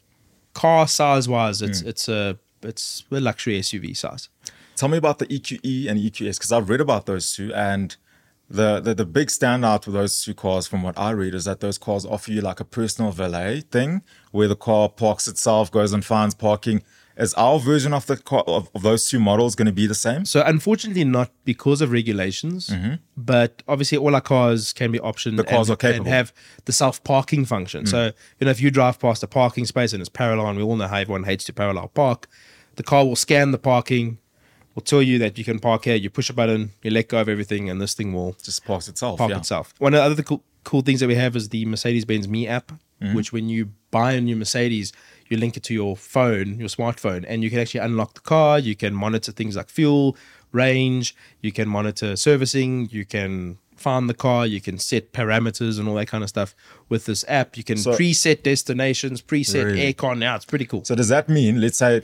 Speaker 2: car size wise, it's
Speaker 1: Mm.
Speaker 2: it's a it's a luxury SUV size.
Speaker 1: Tell me about the EQE and EQS because I've read about those two, and the, the the big standout with those two cars, from what I read, is that those cars offer you like a personal valet thing, where the car parks itself, goes and finds parking. Is our version of the car of, of those two models going to be the same?
Speaker 2: So unfortunately, not because of regulations, but obviously all our cars can be optioned.
Speaker 1: Mm-hmm. The cars
Speaker 2: and,
Speaker 1: are capable.
Speaker 2: and have the self parking function.
Speaker 1: Mm.
Speaker 2: So you know, if you drive past a parking space and it's parallel, and we all know how everyone hates to parallel park, the car will scan the parking, will tell you that you can park here. You push a button, you let go of everything, and this thing will
Speaker 1: Just parks itself.
Speaker 2: park
Speaker 1: yeah.
Speaker 2: itself. One of the other cool, cool things that we have is the Mercedes Benz Me app,
Speaker 1: Mm-hmm.
Speaker 2: which when you buy a new Mercedes, you link it to your phone, your smartphone, and you can actually unlock the car. You can monitor things like fuel, range. You can monitor servicing. You can find the car. You can set parameters and all that kind of stuff with this app. You can
Speaker 1: So-
Speaker 2: preset destinations, preset
Speaker 1: Really?
Speaker 2: aircon. Now it's pretty cool.
Speaker 1: So does that mean, let's say,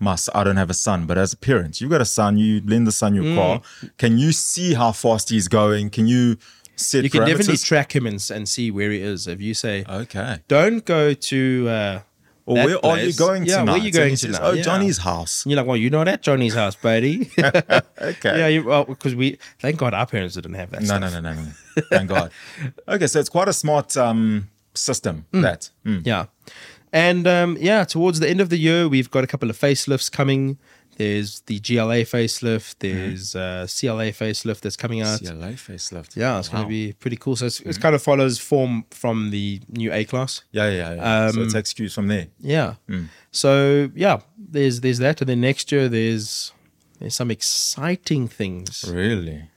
Speaker 1: Mas, I don't have a son, but as a parent, you've got a son, you lend the son your
Speaker 2: Mm.
Speaker 1: car. Can you see how fast he's going? Can you set
Speaker 2: you can definitely track him and, and see where he is. If you say,
Speaker 1: okay.
Speaker 2: don't go to uh,
Speaker 1: Or where are you
Speaker 2: place.
Speaker 1: going
Speaker 2: Yeah,
Speaker 1: tonight?
Speaker 2: where you going
Speaker 1: he
Speaker 2: to
Speaker 1: says. Oh,
Speaker 2: Yeah.
Speaker 1: Johnny's house.
Speaker 2: And you're like, well, you know that Johnny's house, buddy.
Speaker 1: Okay.
Speaker 2: yeah, you, well, because we thank God our parents didn't have that.
Speaker 1: No,
Speaker 2: stuff.
Speaker 1: no, no, no, no. Thank God. Okay, so it's quite a smart um, system. That. Mm.
Speaker 2: Yeah. And um, yeah, towards the end of the year, we've got a couple of facelifts coming. There's the GLA facelift. There's uh, CLA facelift that's coming out.
Speaker 1: CLA facelift.
Speaker 2: Yeah, it's going to be pretty cool. So it's, it kind of follows form from the new A class.
Speaker 1: Yeah, yeah, yeah. so
Speaker 2: Um,
Speaker 1: it takes cues from there.
Speaker 2: Yeah. So yeah, there's there's that, and then next year there's there's some exciting things.
Speaker 1: Really?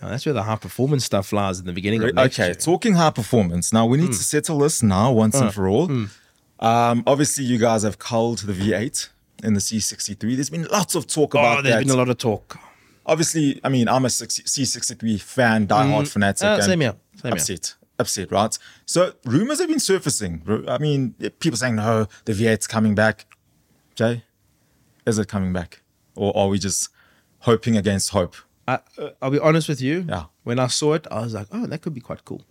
Speaker 2: Now, that's where the high performance stuff lies in the beginning
Speaker 1: Re-
Speaker 2: of next
Speaker 1: Okay,
Speaker 2: year.
Speaker 1: talking high performance. Now we need to settle this now once and for all. Um, obviously, you guys have culled the V8 in the C63. There's been lots of talk
Speaker 2: Oh,
Speaker 1: about
Speaker 2: there's
Speaker 1: that.
Speaker 2: There's been a lot of talk.
Speaker 1: Obviously, I mean, I'm a 60 C63 fan, diehard fanatic.
Speaker 2: Uh, same here. Same here.
Speaker 1: upset, upset, right? So rumors have been surfacing. I mean, people saying no, the V8's coming back. Jay, is it coming back, or are we just hoping against hope?
Speaker 2: I, uh, I'll be honest with you.
Speaker 1: Yeah.
Speaker 2: When I saw it, I was like, oh, that could be quite cool.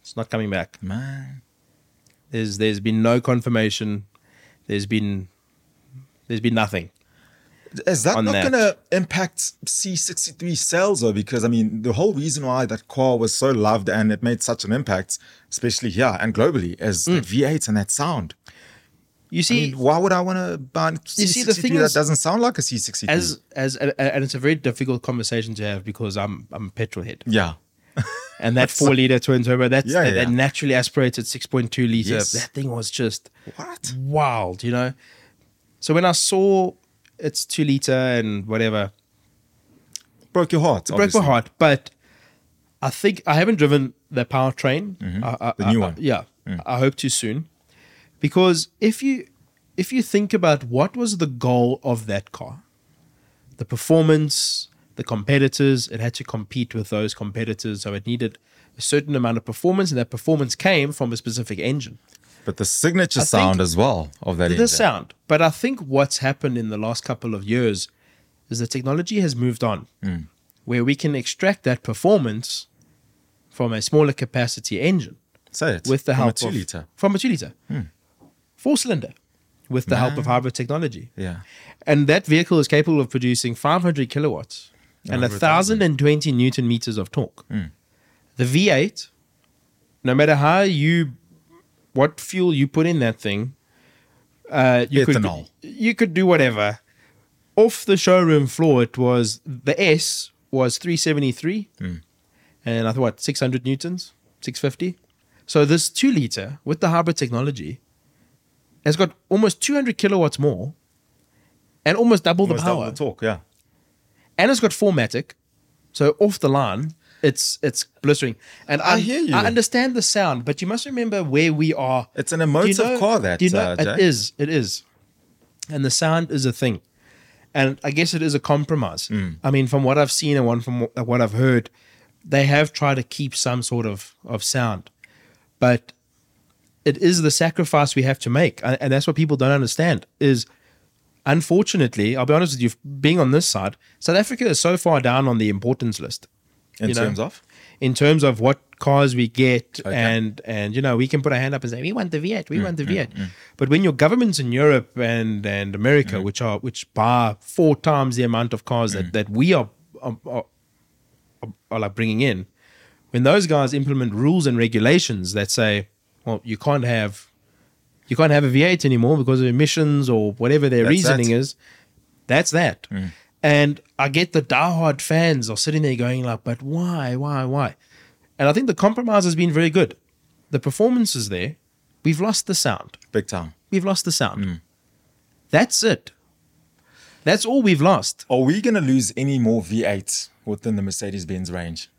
Speaker 2: It's not coming back.
Speaker 1: Man,
Speaker 2: There's there's been no confirmation. There's been there's been nothing.
Speaker 1: is that not going to impact C63 sales though? Because I mean, the whole reason why that car was so loved and it made such an impact, especially here and globally, is
Speaker 2: Hmm.
Speaker 1: the V8 and that sound.
Speaker 2: You
Speaker 1: I
Speaker 2: see,
Speaker 1: mean, why would I want to buy a C63
Speaker 2: You see, the thing
Speaker 1: that
Speaker 2: is-
Speaker 1: doesn't sound like a C63?
Speaker 2: as as and it's a very difficult conversation to have because I'm I'm a petrol head.
Speaker 1: yeah,
Speaker 2: And that four liter twin turbo, that's
Speaker 1: Yeah,
Speaker 2: that,
Speaker 1: yeah.
Speaker 2: that naturally aspirated six point two liter.
Speaker 1: Yes.
Speaker 2: That thing was just
Speaker 1: what?
Speaker 2: wild, you know. So when I saw it's two liter and whatever,
Speaker 1: Broke your heart.
Speaker 2: it broke
Speaker 1: obviously.
Speaker 2: my heart. But I think I haven't driven the powertrain. I- I-
Speaker 1: Mm-hmm. The new
Speaker 2: I-
Speaker 1: one. Mm.
Speaker 2: yeah, I hope to soon. Because if you if you think about what was the goal of that car, the performance, the competitors, it had to compete with those competitors, so it needed a certain amount of performance, and that performance came from a specific engine.
Speaker 1: But the signature
Speaker 2: I
Speaker 1: sound as well of that
Speaker 2: the
Speaker 1: engine.
Speaker 2: sound. But I think what's happened in the last couple of years is the technology has moved on,
Speaker 1: Mm.
Speaker 2: where we can extract that performance from a smaller capacity engine
Speaker 1: Say it.
Speaker 2: with the
Speaker 1: From
Speaker 2: help
Speaker 1: a two
Speaker 2: of
Speaker 1: liter.
Speaker 2: from a two liter, four cylinder, with the help of hybrid technology.
Speaker 1: Yeah.
Speaker 2: And that vehicle is capable of producing 500 kilowatts and
Speaker 1: a
Speaker 2: 1,020 newton meters of torque.
Speaker 1: Hmm.
Speaker 2: The V8, no matter how you, what fuel you put in that thing, uh, you
Speaker 1: Ethanol.
Speaker 2: could you could do whatever. Off the showroom floor, it was the S was 373,
Speaker 1: Hmm.
Speaker 2: and I thought what 600 newtons, 650. So this two liter with the hybrid technology has got almost 200 kilowatts more, and almost double
Speaker 1: Almost
Speaker 2: the
Speaker 1: double
Speaker 2: power.
Speaker 1: the torque, yeah.
Speaker 2: And it's got 4matic, so off the line, it's it's blistering. And
Speaker 1: I
Speaker 2: I,
Speaker 1: hear you.
Speaker 2: I understand the sound, but you must remember where we are.
Speaker 1: It's an
Speaker 2: Do you
Speaker 1: emotive
Speaker 2: know-
Speaker 1: car, that,
Speaker 2: you know,
Speaker 1: uh,
Speaker 2: it is. It is, and the sound is a thing, and I guess it is a compromise.
Speaker 1: Mm.
Speaker 2: I mean, from what I've seen and one from what- I've heard, they have tried to keep some sort of of sound, but it is the sacrifice we have to make, and that's what people don't understand. Is unfortunately, I'll be honest with you, being on this side, South Africa is so far down on the importance list
Speaker 1: In
Speaker 2: you know,
Speaker 1: terms of?
Speaker 2: in terms of what cars we get
Speaker 1: Okay.
Speaker 2: and and you know we can put our hand up and say we want the V8
Speaker 1: Mm,
Speaker 2: we want the V8 but when your governments in Europe and and America
Speaker 1: Mm.
Speaker 2: which are which buy four times the amount of cars that that we are are, are, are like bringing in when those guys implement rules and regulations that say well you can't have you can't have a V8 anymore because of emissions or whatever their
Speaker 1: That's
Speaker 2: reasoning
Speaker 1: that.
Speaker 2: is that's that. Mm. And I get the diehard fans are sitting there going like, but why, why, why? And I think the compromise has been very good. The performance is there. We've lost the sound.
Speaker 1: Big time.
Speaker 2: We've lost the sound. Mm. That's it. That's all we've lost.
Speaker 1: Are we going to lose any more V8s within the Mercedes Benz range?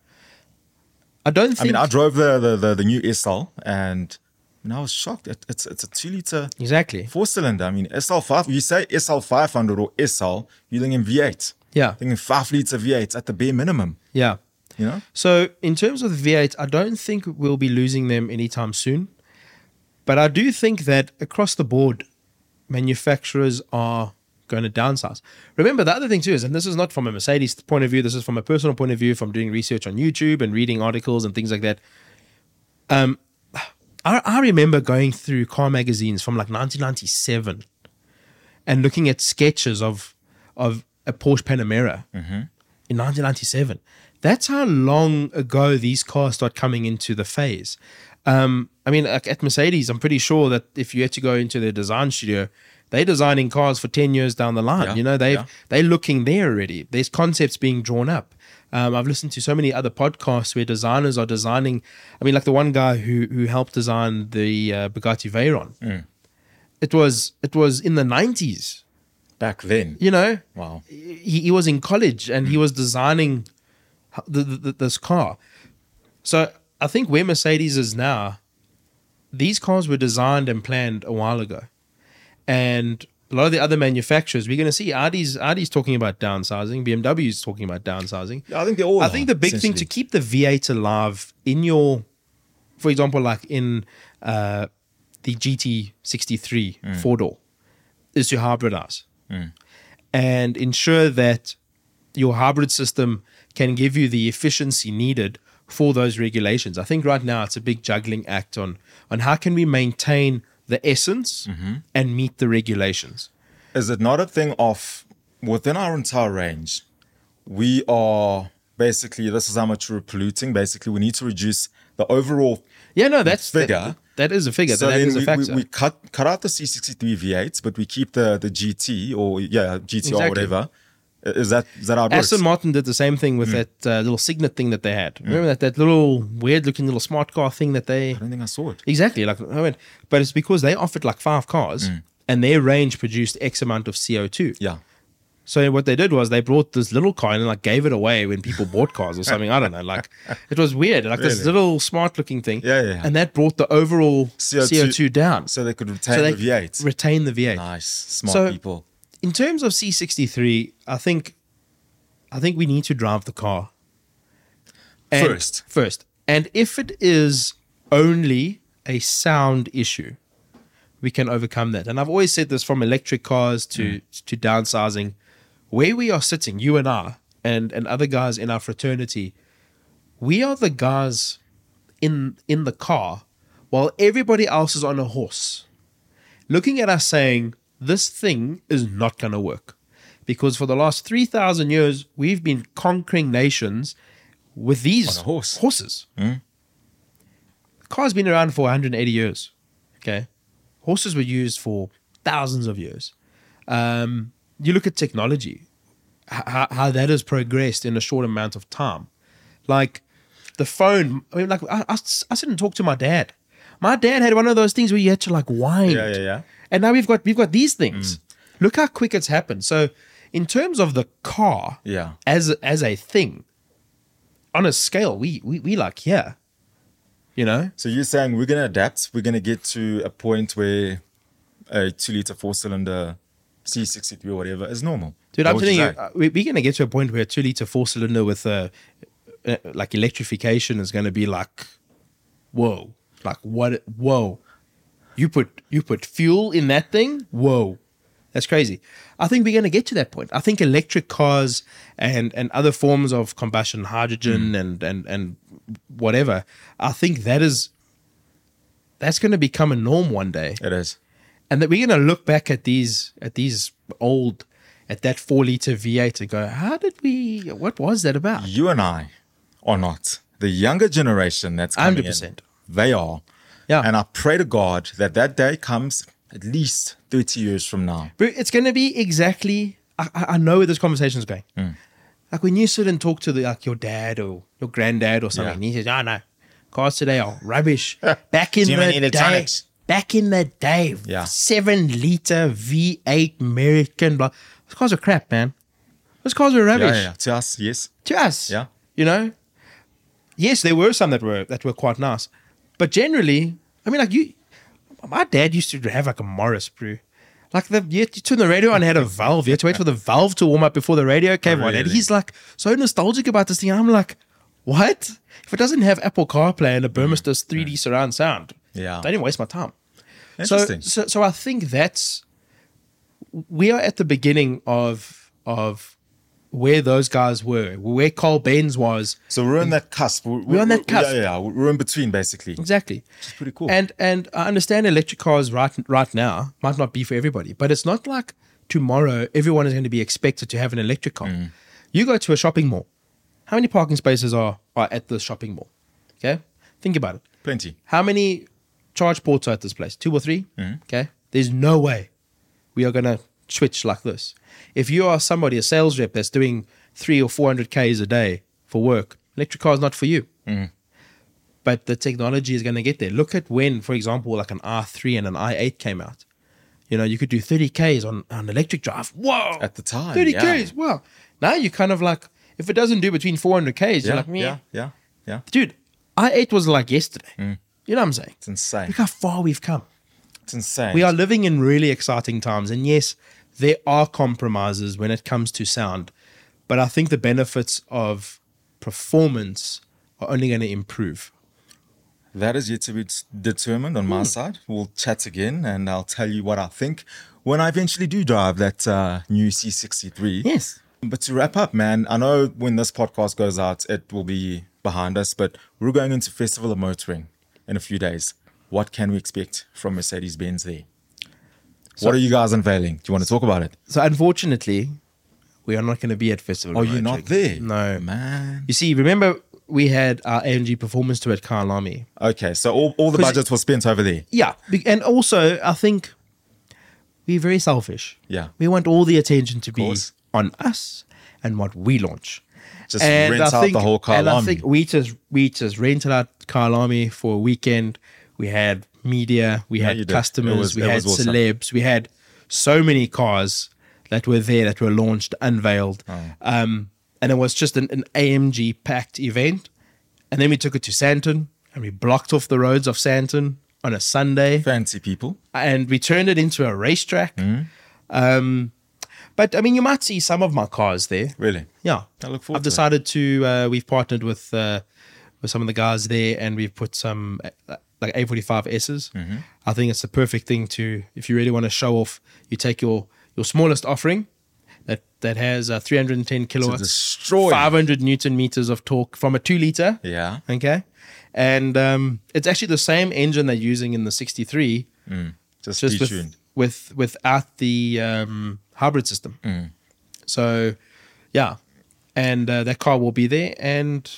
Speaker 2: I don't
Speaker 1: I mean, I drove the, the, the, the new SL and, and I was shocked. It, it's, it's a two liter
Speaker 2: exactly.
Speaker 1: four cylinder. I mean, SL5, you say SL500 or SL, you're thinking V8.
Speaker 2: Yeah.
Speaker 1: Thinking five liter V8 at the bare minimum,
Speaker 2: Yeah.
Speaker 1: you know?
Speaker 2: So in terms of the V8, I don't think we'll be losing them anytime soon. But I do think that across the board, manufacturers are going to downsize. Remember, the other thing too is, and this is not from a Mercedes point of view, this is from a personal point of view, from doing research on YouTube and reading articles and things like that. Um, I, I remember going through car magazines from like 1997 and looking at sketches of of a Porsche Panamera in 1997. That's how long ago these cars start coming into the phase. Um, I mean, like at Mercedes, I'm pretty sure that if you had to go into their design studio, they're designing cars for 10 years down the line.
Speaker 1: Yeah,
Speaker 2: you know, they've
Speaker 1: yeah.
Speaker 2: they're looking there already. There's concepts being drawn up. Um, I've listened to so many other podcasts where designers are designing. I mean, like the one guy who who helped design the uh, Bugatti Veyron.
Speaker 1: Mm.
Speaker 2: It was it was in the 90s.
Speaker 1: Back then.
Speaker 2: You know,
Speaker 1: Wow.
Speaker 2: he, he was in college and he was designing the, the, the- this car. So I think where Mercedes is now, these cars were designed and planned a while ago, and a lot of the other manufacturers, we're going to see Audi's Audi's talking about downsizing, BMW's talking about downsizing.
Speaker 1: I think they all
Speaker 2: I think the big thing to keep the V8 alive in your, for example, like in uh, the GT63
Speaker 1: Mm.
Speaker 2: four door, is to hybridize and ensure that your hybrid system can give you the efficiency needed for those regulations. I think right now it's a big juggling act on on how can we maintain the essence
Speaker 1: Mm-hmm.
Speaker 2: and meet the regulations.
Speaker 1: Is it not a thing of within our entire range, we are basically this is how much we're polluting. Basically, we need to reduce the overall
Speaker 2: Yeah, no, that's
Speaker 1: Figure.
Speaker 2: that- that is a figure.
Speaker 1: So
Speaker 2: that
Speaker 1: then
Speaker 2: is a
Speaker 1: we, we, we cut cut out the C63 V8s, but we keep the the GT or yeah GT or
Speaker 2: Exactly.
Speaker 1: whatever. Is that is that how it works?
Speaker 2: Aston Martin did the same thing
Speaker 1: Mm.
Speaker 2: with that uh, little Cygnet thing that they had. Remember that that little weird looking little smart car thing that they
Speaker 1: I don't think I saw it.
Speaker 2: Exactly. Like, I mean, but it's because they offered like five cars, and their range produced X amount of CO two.
Speaker 1: Yeah,
Speaker 2: So what they did was they brought this little car and like gave it away when people bought cars or something. I don't know. Like, it was weird. Like this little smart looking thing.
Speaker 1: Yeah, yeah, yeah.
Speaker 2: And that brought the overall
Speaker 1: CO2
Speaker 2: CO two down.
Speaker 1: so they could retain
Speaker 2: So they
Speaker 1: the V8.
Speaker 2: retain the V8.
Speaker 1: nice, smart
Speaker 2: So-
Speaker 1: people.
Speaker 2: In terms of C sixty three, I think, I think we need to drive the car. And-
Speaker 1: First.
Speaker 2: First, and if it is only a sound issue, we can overcome that. And I've always said this from electric cars to mm. to downsizing, where we are sitting, you and I, and and other guys in our fraternity, we are the guys in in the car while everybody else is on a horse, looking at us saying this thing is not going to work, because for the last three thousand years we've been conquering nations with these
Speaker 1: horse.
Speaker 2: horses. The car's been around for 180 years. Okay, horses were used for thousands of years. Um, you look at technology, how, how that has progressed in a short amount of time. Like the phone, I mean, like I, I, I sit and talk to my dad. My dad had one of those things where you had to like wind.
Speaker 1: Yeah, yeah, yeah.
Speaker 2: And now we've got we've got these things.
Speaker 1: Mm.
Speaker 2: Look how quick it's happened. So, in terms of the car,
Speaker 1: Yeah.
Speaker 2: as as a thing, on a scale, we we we like here. You know,
Speaker 1: So you're saying we're gonna adapt? We're gonna get to a point where a two liter four cylinder C63 or whatever is normal.
Speaker 2: dude, I'm telling you, uh, we, we're gonna get to a point where a two liter four cylinder with a uh, like electrification is gonna be like, whoa, like what? Whoa, you put you put fuel in that thing? Whoa, that's crazy. I think we're gonna get to that point. I think electric cars and and other forms of combustion, hydrogen mm. and and and whatever. I think that is that's gonna become a norm one day
Speaker 1: it is.
Speaker 2: and that we're going to look back at these at these old at that four liter V8 and go, how did we? What was that about?
Speaker 1: You and I are not the younger generation that's
Speaker 2: 100%.
Speaker 1: They are.
Speaker 2: Yeah,
Speaker 1: And I pray to God that that day comes at least 30 years from now.
Speaker 2: but it's going to be exactly. I, I I know where this conversation is going.
Speaker 1: Hmm.
Speaker 2: Like when you sit and talk to the, like your dad or your granddad or something,
Speaker 1: Yeah.
Speaker 2: he says, "Oh no, cars today are rubbish." Back in the day, back in the day,
Speaker 1: Yeah.
Speaker 2: seven liter V8 American. Blah. Those cars are crap, man. Those cars are rubbish.
Speaker 1: Yeah, yeah, yeah. To us, yes.
Speaker 2: to us.
Speaker 1: Yeah.
Speaker 2: You know? Yes, there were some that were that were quite nice. But generally, I mean like you my dad used to have like a Morris brew. Like the you, had to turn the radio on had a valve. You had to wait for the valve to warm up before the radio came on. And
Speaker 1: Oh,
Speaker 2: he's like so nostalgic about this thing. I'm like, what? If it doesn't have Apple CarPlay and a Burmester 3D surround sound,
Speaker 1: Mm. Yeah.
Speaker 2: don't even waste my time. So,
Speaker 1: Interesting.
Speaker 2: so, so I think that's we are at the beginning of of where those guys were, where Carl Benz was.
Speaker 1: So we're in that cusp. We're,
Speaker 2: We're on that cusp.
Speaker 1: Yeah, yeah, we're in between basically.
Speaker 2: Exactly.
Speaker 1: It's pretty cool.
Speaker 2: And and I understand electric cars right right now might not be for everybody, but it's not like tomorrow everyone is going to be expected to have an electric car.
Speaker 1: Mm.
Speaker 2: You go to a shopping mall. How many parking spaces are, are at the shopping mall? Okay? Think about it.
Speaker 1: Plenty.
Speaker 2: How many charge ports are at this place? Two or 3
Speaker 1: Mm-hmm.
Speaker 2: Okay. There's no way we are going to switch like this. If you are somebody, a sales rep that's doing three or 400 Ks a day for work, electric car is not for you.
Speaker 1: Mm-hmm.
Speaker 2: But the technology is going to get there. Look at when, for example, like an i3 and an i8 came out. You know, you could do 30 Ks on an electric drive. Whoa.
Speaker 1: At the time,
Speaker 2: 30
Speaker 1: yeah.
Speaker 2: Ks. Wow. Now you're kind of like, if it doesn't do between 400 Ks,
Speaker 1: Yeah,
Speaker 2: you're like, Meh.
Speaker 1: yeah, yeah, yeah.
Speaker 2: dude, i8 was like yesterday. You know what I'm saying?
Speaker 1: It's insane.
Speaker 2: Look how far we've come.
Speaker 1: It's insane.
Speaker 2: We are living in really exciting times. And yes, there are compromises when it comes to sound. But I think the benefits of performance are only going to improve.
Speaker 1: That is yet to be determined on my
Speaker 2: Hmm.
Speaker 1: side. We'll chat again and I'll tell you what I think when I eventually do drive that uh, new C63.
Speaker 2: Yes.
Speaker 1: But to wrap up, man, I know when this podcast goes out, it will be behind us, but we're going into Festival of Motoring in a few days. What can we expect from Mercedes Benz there? What are you guys unveiling? Do you want to talk about it?
Speaker 2: So unfortunately, we are not going to be at Festival.
Speaker 1: Oh, are
Speaker 2: of
Speaker 1: you not there?
Speaker 2: No.
Speaker 1: Man.
Speaker 2: You see, remember we had our AMG performance tour at Kyalami.
Speaker 1: Okay, so all, all the
Speaker 2: 'Cause-
Speaker 1: budget was spent over there.
Speaker 2: Yeah. And also, I think we're very selfish.
Speaker 1: Yeah.
Speaker 2: We want all the attention to be on us and what we launch.
Speaker 1: Just rent
Speaker 2: I
Speaker 1: out the whole
Speaker 2: And I think we just we just rented out Kyalami for a weekend. We had media, we
Speaker 1: Yeah,
Speaker 2: had customers,
Speaker 1: was-
Speaker 2: we had
Speaker 1: awesome.
Speaker 2: celebs, we had so many cars that were there that were launched, unveiled.
Speaker 1: Oh.
Speaker 2: Um, and it was just an, an AMG packed event. And then we took it to Sandton and we blocked off the roads of Sandton on a Sunday
Speaker 1: Fancy people.
Speaker 2: and we turned it into a racetrack.
Speaker 1: Hmm.
Speaker 2: Um, but I mean, you might see some of my cars there.
Speaker 1: Really?
Speaker 2: Yeah,
Speaker 1: I look forward
Speaker 2: I've
Speaker 1: to it.
Speaker 2: decided to. Uh, we've partnered with uh, with some of the guys there, and we've put some uh, like A45 S's.
Speaker 1: Mm-hmm.
Speaker 2: I think it's the perfect thing to if you really want to show off. You take your your smallest offering that that has uh, 310 kilowatts,
Speaker 1: destroy.
Speaker 2: 500 newton meters of torque from a two liter.
Speaker 1: Yeah.
Speaker 2: Okay, and um, it's actually the same engine they're using in the 63
Speaker 1: Just,
Speaker 2: just with, with without the um, hybrid system.
Speaker 1: Mm.
Speaker 2: So, yeah, and uh, that car will be there, and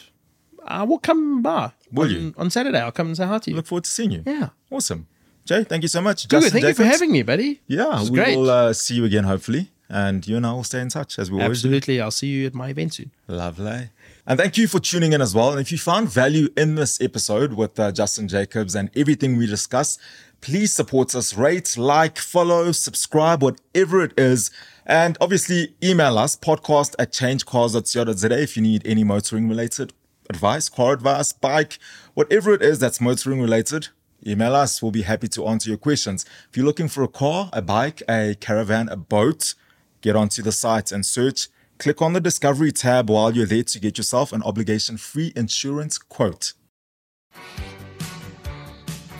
Speaker 2: I will come by.
Speaker 1: Will
Speaker 2: on,
Speaker 1: you?
Speaker 2: on Saturday? I'll come and say hi to you.
Speaker 1: Look forward to seeing you.
Speaker 2: yeah,
Speaker 1: Awesome. Jay, thank you so much.
Speaker 2: good.
Speaker 1: Justin
Speaker 2: Thank you for having me, buddy.
Speaker 1: Yeah, we
Speaker 2: great.
Speaker 1: will uh, see you again, hopefully. And you and I will stay in touch as we always do.
Speaker 2: Absolutely. I'll see you at my event soon.
Speaker 1: Lovely. And thank you for tuning in as well. And if you found value in this episode with uh, Justin Jacobs and everything we discussed, please support us, rate, like, follow, subscribe, whatever it is. And obviously, email us podcast at changecars.co.za if you need any motoring related advice, car advice, bike, whatever it is that's motoring related. Email us. We'll be happy to answer your questions. If you're looking for a car, a bike, a caravan, a boat, get onto the site and search. Click on the Discovery tab while you're there to get yourself an obligation free insurance quote.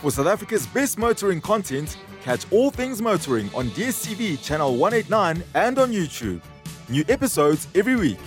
Speaker 1: For South Africa's best motoring content, catch all things motoring on DSTV channel 189 and on YouTube. New episodes every week.